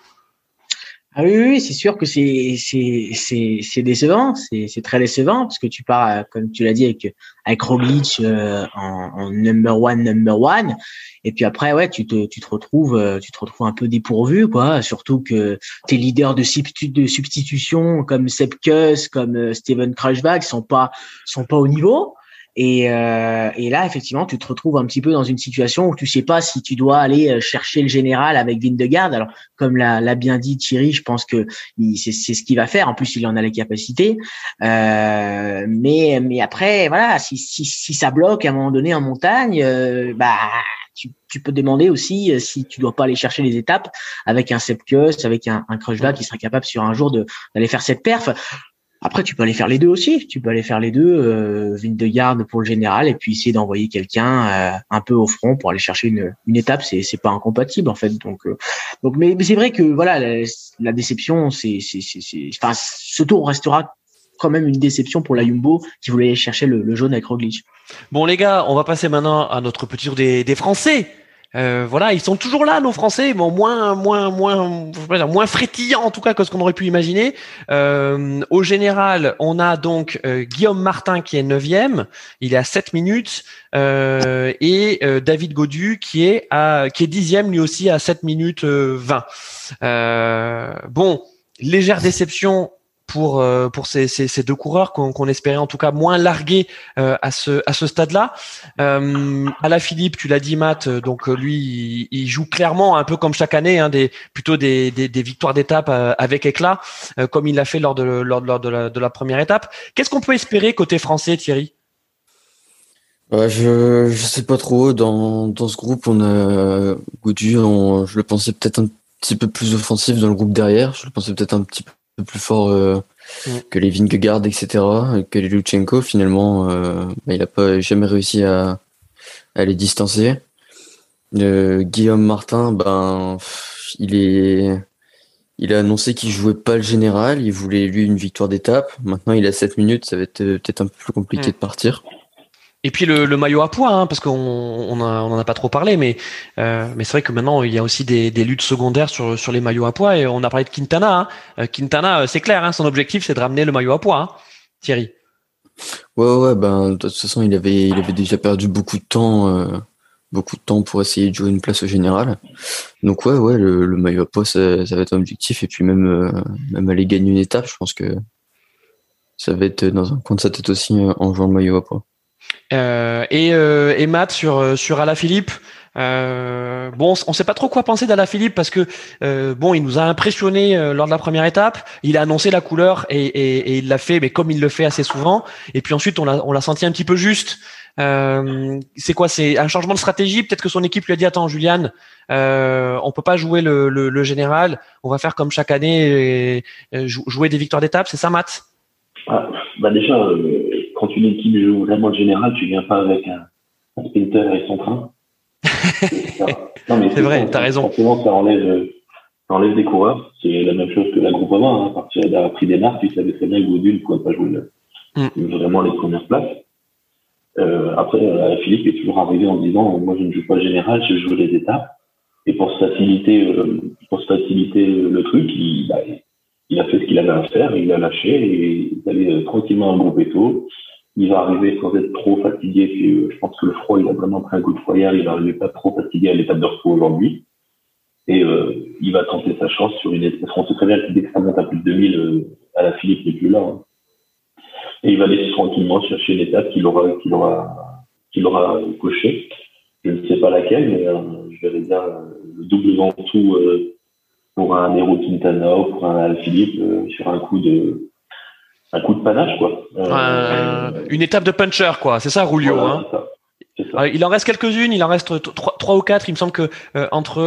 Ah oui, oui, c'est sûr que c'est c'est c'est décevant, c'est très décevant parce que tu pars euh, comme tu l'as dit avec avec Roglic euh, en, en, number one number one et puis après ouais tu te tu te retrouves euh, tu te retrouves un peu dépourvu quoi, surtout que tes leaders de de substitution comme Sepp Kuss, comme Steven Kruijswijk sont pas sont pas au niveau. Et, euh, et, là, effectivement, tu te retrouves un petit peu dans une situation où tu sais pas si tu dois aller euh, chercher le général avec Vindegarde. Alors, comme l'a bien dit Thierry, je pense que c'est ce qu'il va faire. En plus, il en a les capacités. Euh, mais, mais après, voilà, si, si, si, ça bloque à un moment donné en montagne, euh, bah tu, tu, peux demander aussi euh, si tu dois pas aller chercher les étapes avec un Sepkus, avec un, un qui serait capable sur un jour d'aller faire cette perf. Après, tu peux aller faire les deux aussi. Tu peux aller faire les deux, euh, garde pour le général, et puis essayer d'envoyer quelqu'un euh, un peu au front pour aller chercher une, une étape. C'est c'est pas incompatible en fait. Donc euh, donc mais, mais c'est vrai que voilà la, déception, c'est c'est c'est enfin ce tour restera quand même une déception pour la Jumbo qui voulait aller chercher le, le jaune avec Roglic. Bon les gars, on va passer maintenant à notre petit tour des, des Français. Euh, voilà, ils sont toujours là, nos Français, bon, moins, moins, moins, moins frétillants en tout cas que ce qu'on aurait pu imaginer. Euh, au général, on a donc euh, Guillaume Martin qui est neuvième, il est à 7 minutes, et David Godu qui est à qui est dixième lui aussi à 7 minutes 20. bon, légère déception pour euh, pour ces, ces, ces, deux coureurs qu'on espérait en tout cas moins largués euh, à ce à ce stade-là. Euh, la Philippe, tu l'as dit Matt, donc lui il, joue clairement un peu comme chaque année, hein, des plutôt des, des, des victoires d'étape avec éclat, comme il l'a fait lors de lors, lors de, la, de la première étape. Qu'est-ce qu'on peut espérer côté français, Thierry? Je je sais pas trop. Dans dans ce groupe, on a Goudu, on, je le pensais peut-être un petit peu plus offensif dans le groupe derrière. Je le pensais peut-être un petit peu plus fort euh, que les Vingegaard, etc., que les Lutsenko. Finalement, euh, bah, il n'a pas jamais réussi à, à les distancer. Euh, Guillaume Martin, ben, il est, il a annoncé qu'il jouait pas le général. Il voulait lui une victoire d'étape. Maintenant, il a 7 minutes. Ça va être peut-être un peu plus compliqué de partir. Et puis le, maillot à poids, hein, parce qu'on on, en a pas trop parlé, mais euh, mais c'est vrai que maintenant il y a aussi des, luttes secondaires sur les maillots à poids et on a parlé de Quintana. Hein. Euh, Quintana, euh, c'est clair, hein, son objectif c'est de ramener le maillot à poids, Thierry. Ouais ouais, ben de toute façon il avait il avait déjà perdu beaucoup de temps, beaucoup de temps pour essayer de jouer une place au général. Donc ouais ouais, le, maillot à poids ça, ça, va être un objectif et puis même même aller gagner une étape, je pense que ça va être dans un coin de sa tête aussi en jouant le maillot à poids. Euh, et, euh, et Matt sur euh, sur Alaphilippe. Euh, bon, on sait pas trop quoi penser d'Alaphilippe parce que euh, bon, il nous a impressionné lors de la première étape. Il a annoncé la couleur et, et, et il l'a fait, mais comme il le fait assez souvent. Et puis ensuite, on l'a on l'a senti un petit peu juste. Euh, c'est quoi? C'est un changement de stratégie? Peut-être que son équipe lui a dit attends, Julian, euh, on peut pas jouer le, le, le, général. On va faire comme chaque année, et, jouer des victoires d'étape. C'est ça, Matt? Ah, Bah déjà quand une équipe joue vraiment le général, tu viens pas avec un, un sprinter et son train. c'est vrai, tu as raison. Forcément, ça enlève, ça enlève des coureurs. C'est la même chose que la groupe 1. Hein. À partir d'avoir pris des marques, tu savais très bien que Godul ne pouvait pas jouer le, mm. vraiment les premières places. Euh, après, euh, Philippe est toujours arrivé en disant Moi, je ne joue pas le général, je joue les étapes. Et pour faciliter, euh, pour faciliter le truc, il, bah, il a fait ce qu'il avait à faire, il a lâché et il allait euh, tranquillement en groupe éto il va arriver sans être trop fatigué. Euh, je pense que le froid, il a vraiment pris un coup de hier. Il va arriver pas trop fatigué à l'étape de repos aujourd'hui. Et euh, il va tenter sa chance sur une étape. On sait très dès que monte à plus de 2000, euh, à la Philippe n'est plus là. Hein. Et il va laisser tranquillement chercher une étape qu'il aura, qu'il aura, qu'il aura coché. Je ne sais pas laquelle, mais euh, je verrai bien le double ventoux euh, pour un Nero Quintana ou pour un Philippe sur un coup de un coup de panache, quoi. Euh, une étape de puncher, quoi. C'est ça, Rulio. hein euh, il en reste quelques-unes, il en reste trois, ou quatre. Il me semble que euh, entre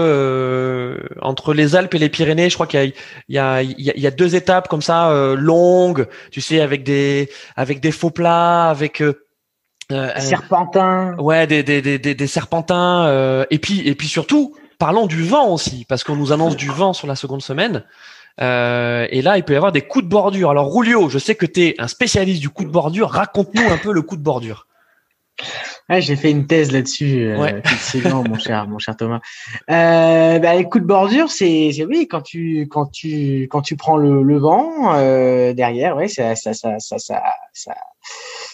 entre les Alpes et les Pyrénées, je crois qu'il y a il y a, il y a deux étapes comme ça longues, tu sais, avec des avec des faux plats, avec serpentins. Ouais, des des des, des serpentins. et puis et puis surtout, parlons du vent aussi, parce qu'on nous annonce du vent sur la seconde semaine. Euh, et là, il peut y avoir des coups de bordure. Alors, Rulio, je sais que tu es un spécialiste du coup de bordure. Raconte-nous un peu le coup de bordure. Ouais, j'ai fait une thèse là-dessus, euh, ouais. mon cher, mon cher Thomas. Euh, bah, les coups de bordure, c'est, oui, quand tu, quand tu, quand tu prends le, le vent euh, derrière, ouais, ça, ça, ça, ça, ça,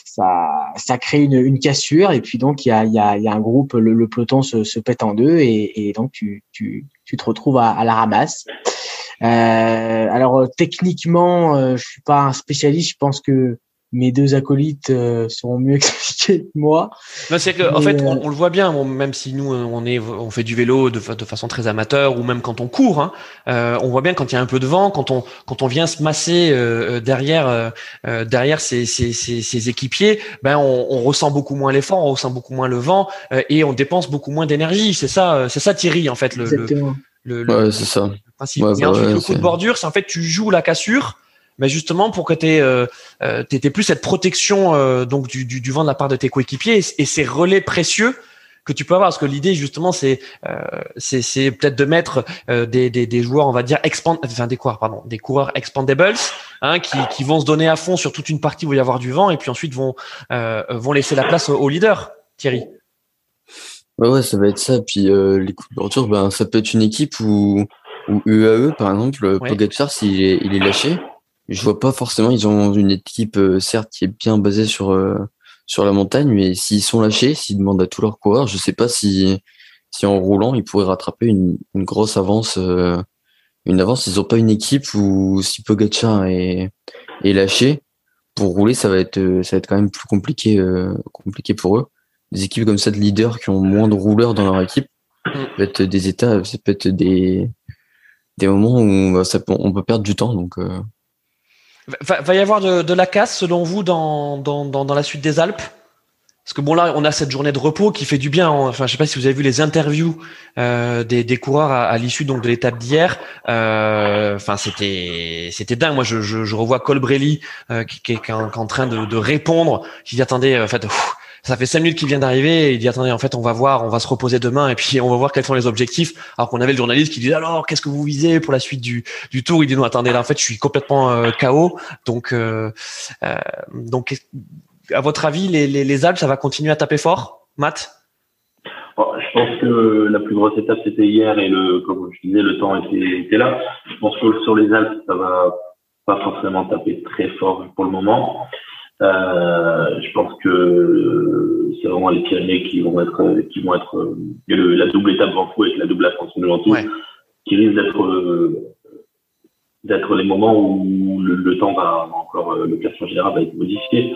ça, ça, crée une, une cassure et puis donc il y a, y, a, y a un groupe, le, le peloton se, se pète en deux et, et donc tu, tu, tu te retrouves à, à la ramasse. Euh, alors euh, techniquement, euh, je suis pas un spécialiste. Je pense que mes deux acolytes euh, seront mieux expliqués que moi. c'est que, en fait, on, le voit bien, même si nous on est, on fait du vélo de, de façon très amateur ou même quand on court, hein, euh, on voit bien quand il y a un peu de vent, quand on quand on vient se masser euh, derrière derrière ses, ses, ses, équipiers, ben on, on, ressent beaucoup moins l'effort, on ressent beaucoup moins le vent et on dépense beaucoup moins d'énergie. C'est ça, c'est ça Thierry en fait le, Exactement. le, le, ouais, c'est ça. Principe. Ouais, bah, le coup de bordure, c'est en fait tu joues la cassure mais justement pour que tu aies, euh, euh plus cette protection euh, donc du, du, du, vent de la part de tes coéquipiers et, ces relais précieux que tu peux avoir parce que l'idée justement c'est euh, c'est peut-être de mettre euh, des, des, des, joueurs on va dire expand enfin des coureurs pardon des coureurs expandables hein, qui, qui vont se donner à fond sur toute une partie où il va y avoir du vent et puis ensuite vont euh, vont laisser la place au, leader Thierry ouais ouais ça va être ça puis les coups de bordure ben ça peut être une équipe où ou UAE par exemple ouais. Pogacar s'il est, il est lâché je vois pas forcément. Ils ont une équipe euh, certes qui est bien basée sur euh, sur la montagne, mais s'ils sont lâchés, s'ils demandent à tous leurs coureurs, je sais pas si si en roulant ils pourraient rattraper une, une grosse avance euh, une avance. Ils n'ont pas une équipe où si Pogacar est, est lâché, pour rouler, ça va être, ça va être quand même plus compliqué, compliqué pour eux. Des équipes comme ça de leaders qui ont moins de rouleurs dans leur équipe, mm. ça peut être des états, ça peut être des, des moments où ça on peut perdre du temps. Donc, va, va, y avoir de, de, la casse selon vous dans, dans, dans, dans la suite des Alpes? Parce que bon là, on a cette journée de repos qui fait du bien. Enfin, je sais pas si vous avez vu les interviews euh, des, des, coureurs à, à l'issue donc de l'étape d'hier. Euh, enfin, c'était c'était dingue. Moi, je, je, je revois Colbrelli euh, qui, qui, est en, train de, de, répondre. Qui dit attendez, en fait, ça fait cinq minutes qu'il vient d'arriver. Et il dit attendez, en fait, on va voir, on va se reposer demain et puis on va voir quels sont les objectifs. Alors qu'on avait le journaliste qui dit alors qu'est-ce que vous visez pour la suite du, du tour? Il dit non, attendez, là en fait, je suis complètement euh, KO. Donc euh, euh donc à votre avis, les, les, les, Alpes, ça va continuer à taper fort? Matt? Oh, Je pense que la plus grosse étape, c'était hier et le, comme je disais, le temps était, était là. Je pense que sur les Alpes, ça va pas forcément taper très fort pour le moment. Euh, je pense que c'est vraiment les Pyrénées qui vont être, qui vont être, le, la double étape Ventoux avec la double ascension de Ventoux, ouais. qui risque d'être, d'être les moments où le, le, temps va encore, le classement général va être modifié.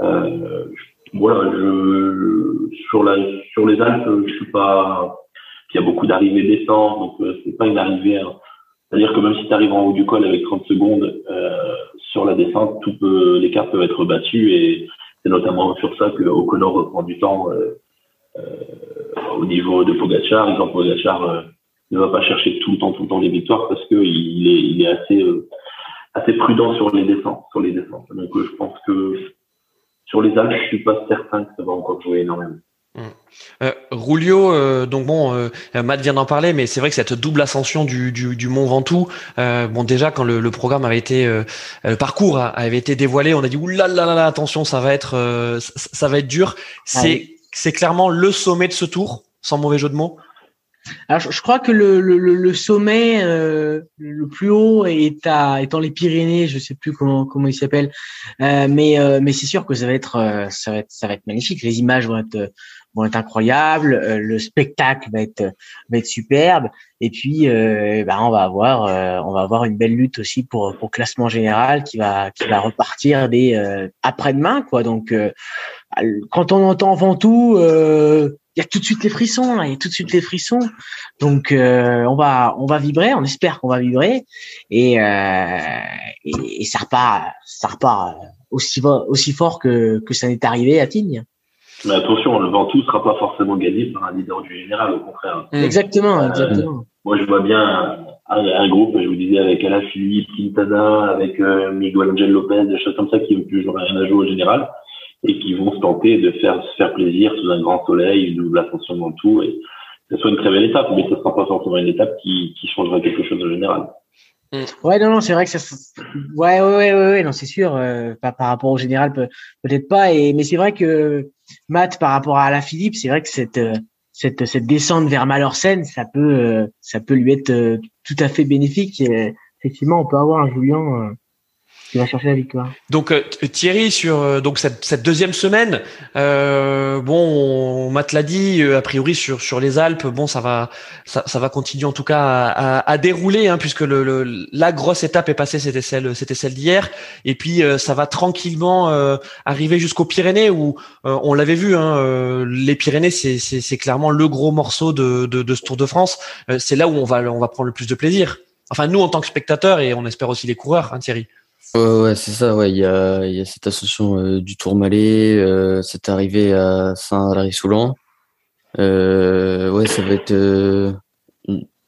Euh, voilà, je, sur, la, sur les Alpes, je suis pas. Il y a beaucoup d'arrivées descentes, donc euh, c'est pas une arrivée. Hein. C'est-à-dire que même si tu arrives en haut du col avec 30 secondes euh, sur la descente, tout peut, les cartes peuvent être battues et c'est notamment sur ça que O'Connor reprend du temps euh, euh, au niveau de Pogacar. Exemple, Pogacar euh, ne va pas chercher tout le temps, tout le temps les victoires parce que il est, assez, prudent sur les descentes, sur les. Donc, je pense que sur les Alpes, je suis pas certain que ça va encore jouer énormément. Mmh. Euh, Rulio, euh, donc bon, euh, Matt vient d'en parler, mais c'est vrai que cette double ascension du, du, du Mont Ventoux, euh, bon déjà quand le, le programme avait été, euh, le parcours avait été dévoilé, on a dit oulala, là là attention, ça va être, euh, ça, va être dur. C'est ah c'est clairement le sommet de ce tour, sans mauvais jeu de mots. Alors, je, crois que le, le, le sommet euh, le plus haut est à étant les Pyrénées, je sais plus comment comment il s'appelle, euh, mais euh, mais c'est sûr que ça va être euh, ça va être ça va être magnifique. Les images vont être vont être incroyables, euh, le spectacle va être va être superbe, et puis bah, on va avoir on va avoir une belle lutte aussi pour pour classement général qui va qui va repartir dès après-demain quoi. Donc quand on entend Ventoux il y a tout de suite les frissons, là, il y a tout de suite les frissons. Donc euh, on va on va vibrer, on espère qu'on va vibrer et, euh, et, et ça repart ça repart aussi aussi fort que que ça n'est arrivé à Tignes. Mais attention, le Ventoux ne sera pas forcément gagné par un leader du général, au contraire. Mmh. Exactement, euh, exactement. Moi, je vois bien un, un, groupe, je vous disais, avec Alain Philippe, Quintana, avec euh, Miguel Angel Lopez, des choses comme ça qui n'ont plus rien à jouer au général et qui vont se tenter de faire se faire plaisir sous un grand soleil, une double ascension dans tout, et que ce soit une très belle étape, mais ce ne sera pas forcément une étape qui, qui changera quelque chose en général. Mm. Ouais, non, non, c'est vrai que ça. Ouais, ouais, ouais, ouais, non, c'est sûr. Euh, par, par rapport au général, peut, peut-être pas. Et mais c'est vrai que Matt, par rapport à la Philippe, c'est vrai que cette euh, cette cette descente vers Malorsen, ça peut euh, ça peut lui être tout à fait bénéfique. Et, effectivement, on peut avoir un Julien va chercher la victoire. Donc euh, Thierry sur euh, donc cette, cette, deuxième semaine, euh, bon, Matt l'a dit, a priori sur sur les Alpes, bon ça va ça, ça va continuer en tout cas à, à, à dérouler hein, puisque le, le, la grosse étape est passée, c'était celle c'était celle d'hier, et puis ça va tranquillement arriver jusqu'aux Pyrénées où on l'avait vu, hein, les Pyrénées c'est c'est clairement le gros morceau de, de, de ce Tour de France, c'est là où on va on va prendre le plus de plaisir. Enfin nous en tant que spectateurs et on espère aussi les coureurs, hein, Thierry. Ouais, ouais c'est ça. Ouais, il y a, il y a cette association euh, du Tourmalet, euh, cette arrivée à Saint-Lary-Soulan. Euh, ouais, ça va être. Euh,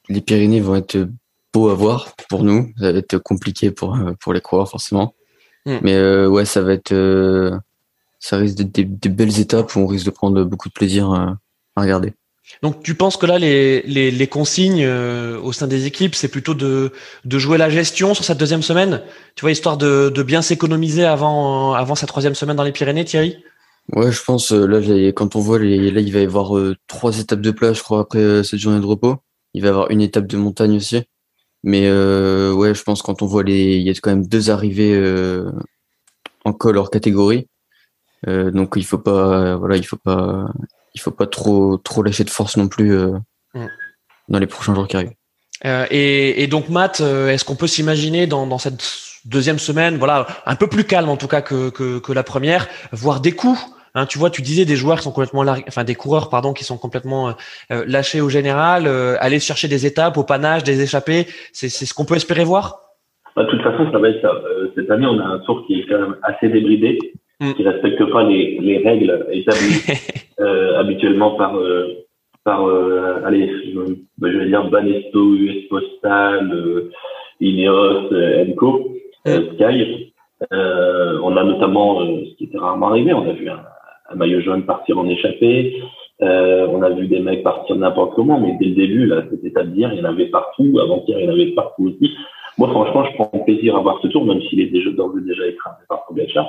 les Pyrénées vont être beaux à voir pour nous. Ça va être compliqué pour pour les coureurs forcément. Hmm. Mais ouais, ça va être. ça risque d'être des, des, belles étapes où on risque de prendre beaucoup de plaisir à regarder. Donc tu penses que là les, consignes euh, au sein des équipes c'est plutôt de, jouer la gestion sur cette deuxième semaine, tu vois histoire de, bien s'économiser avant avant sa troisième semaine dans les Pyrénées, Thierry? Ouais, je pense euh, là quand on voit les, là il va y avoir euh, trois étapes de plage, je crois après cette journée de repos. Il va y avoir une étape de montagne aussi. Mais ouais, je pense quand on voit les, il y a quand même deux arrivées en col hors catégorie. donc il faut pas, voilà, il faut pas, il faut pas trop trop lâcher de force non plus euh, mm. dans les prochains jours qui arrivent. et, donc Matt, est-ce qu'on peut s'imaginer dans, cette deuxième semaine, voilà, un peu plus calme en tout cas que, que, la première, voir des coups Hein, tu vois, tu disais des joueurs qui sont complètement, enfin des coureurs pardon, qui sont complètement lâchés au général, aller chercher des étapes, au panache, des échappées, c'est ce qu'on peut espérer voir? Bah, de toute façon, ça va être ça. cette année, on a un tour qui est quand même assez débridé. Mm. qui respectent pas les, les règles établies euh, habituellement par euh, par euh, allez je, je, vais dire Banesto, US Postal, euh, Ineos, euh, Enco. Sky. on a notamment ce qui était rarement arrivé, on a vu un, un maillot jaune partir en échappée. on a vu des mecs partir n'importe comment, mais dès le début, là, c'était à dire, il y en avait partout. Avant-hier, il y en avait partout aussi. Moi, franchement, je prends plaisir à voir ce tour, même s'il est déjà d'ores déjà écrasé par Pogacar.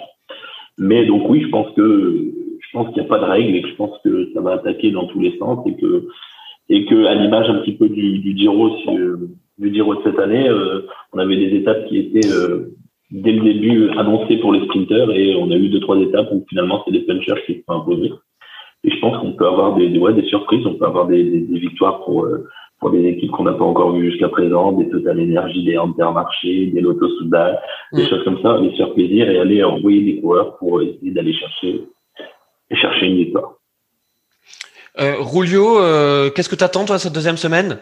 Mais donc oui, je pense que pense qu'il n'y a pas de règle et que je pense que ça va attaquer dans tous les sens et que et que à l'image un petit peu du, du Giro du Giro de cette année, euh, on avait des étapes qui étaient euh, dès le début annoncées pour les sprinters et on a eu deux trois étapes où finalement c'est des punchers qui se sont imposés. Et je pense qu'on peut avoir des, des, ouais, des surprises, on peut avoir des, des, des victoires pour euh, pour des équipes qu'on n'a pas encore vues jusqu'à présent, des Total Energy, des Intermarché, des Lotto Soudal, des mm. choses comme ça, les faire plaisir et aller envoyer des coureurs pour essayer d'aller chercher, chercher une victoire. Euh, Rulio, euh, qu'est-ce que tu attends toi cette deuxième semaine?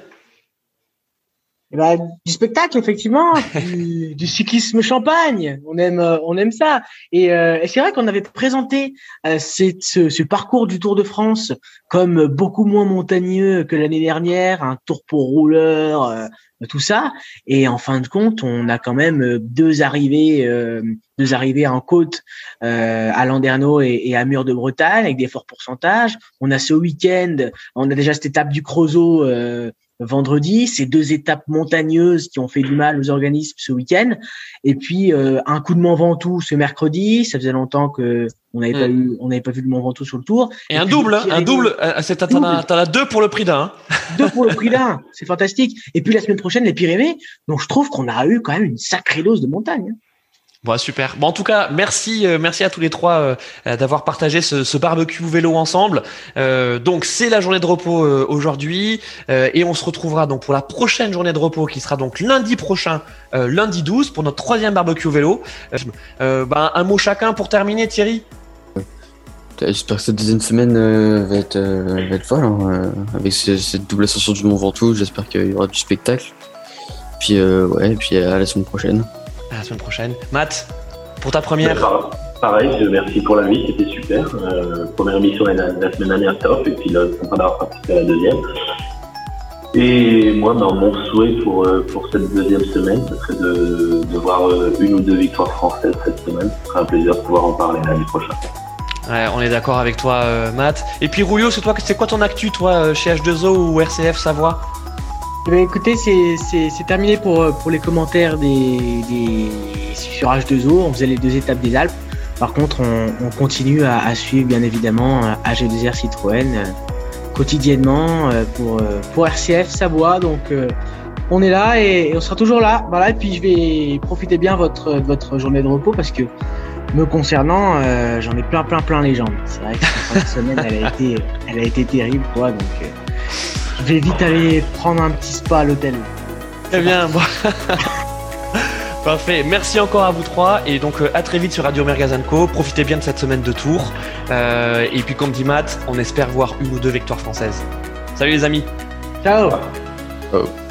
Eh ben, du spectacle, effectivement, du, cyclisme champagne. On aime, euh, on aime ça. Et, euh, et c'est vrai qu'on avait présenté euh, ce, ce, parcours du Tour de France comme beaucoup moins montagneux que l'année dernière, un tour pour rouleurs, euh, tout ça. Et en fin de compte, on a quand même deux arrivées, deux arrivées en côte à Landerneau et, à Mur de Bretagne avec des forts pourcentages. On a ce week-end, on a déjà cette étape du Creusot vendredi, ces deux étapes montagneuses qui ont fait du mal aux organismes ce week-end, et puis euh, un coup de Mont Ventoux ce mercredi. Ça faisait longtemps que on n'avait pas mm. eu, on n'avait pas vu de Mont Ventoux sur le tour. Et, un double, un double. T'en as deux pour le prix d'un. Hein. deux pour le prix d'un, c'est fantastique. Et puis la semaine prochaine les Pyrénées. Donc je trouve qu'on a eu quand même une sacrée dose de montagne. Bon, super. Bon, en tout cas, merci, euh, merci à tous les trois euh, euh, d'avoir partagé ce, barbecue vélo ensemble. donc, c'est la journée de repos aujourd'hui, et on se retrouvera donc pour la prochaine journée de repos qui sera donc lundi prochain, lundi 12, pour notre troisième barbecue vélo. Ben, un mot chacun pour terminer, Thierry. J'espère que cette deuxième semaine va être, va folle, hein, avec cette double ascension du Mont Ventoux. J'espère qu'il y aura du spectacle. Puis ouais, puis à la semaine prochaine la semaine prochaine. Matt, pour ta première Pareil, merci pour la vie, c'était super. Euh, première émission la, la, semaine dernière, top, et puis là, sympa d'avoir participé à la deuxième. Et moi, ben, mon souhait pour, euh, pour cette deuxième semaine, ce serait de, de voir euh, une ou deux victoires françaises cette semaine. Ce serait un plaisir de pouvoir en parler l'année prochaine. Ouais, on est d'accord avec toi, Matt. Et puis Rouillot, c'est toi, c'est quoi ton actu, toi, chez H2O ou RCF Savoie? Eh ben, écoutez, c'est terminé pour, euh, pour les commentaires des, des, sur H2O. On faisait les deux étapes des Alpes. Par contre, on, on continue à, à, suivre bien évidemment AG2R Citroën euh, quotidiennement euh, pour, pour RCF Savoie. Donc, on est là et, on sera toujours là. Voilà, et puis je vais profiter bien votre, de votre journée de repos parce que me concernant, j'en ai plein, plein, plein les jambes. C'est vrai que cette semaine, elle a été, elle a été terrible, quoi. Donc, je vais vite aller prendre un petit spa à l'hôtel. Très bien. Parfait. Merci encore à vous trois. Et donc, euh, à très vite sur Radio Mergazanco. Profitez bien de cette semaine de tour. Euh, et puis, comme dit Matt, on espère voir une ou deux victoires françaises. Salut les amis. Ciao. Ciao.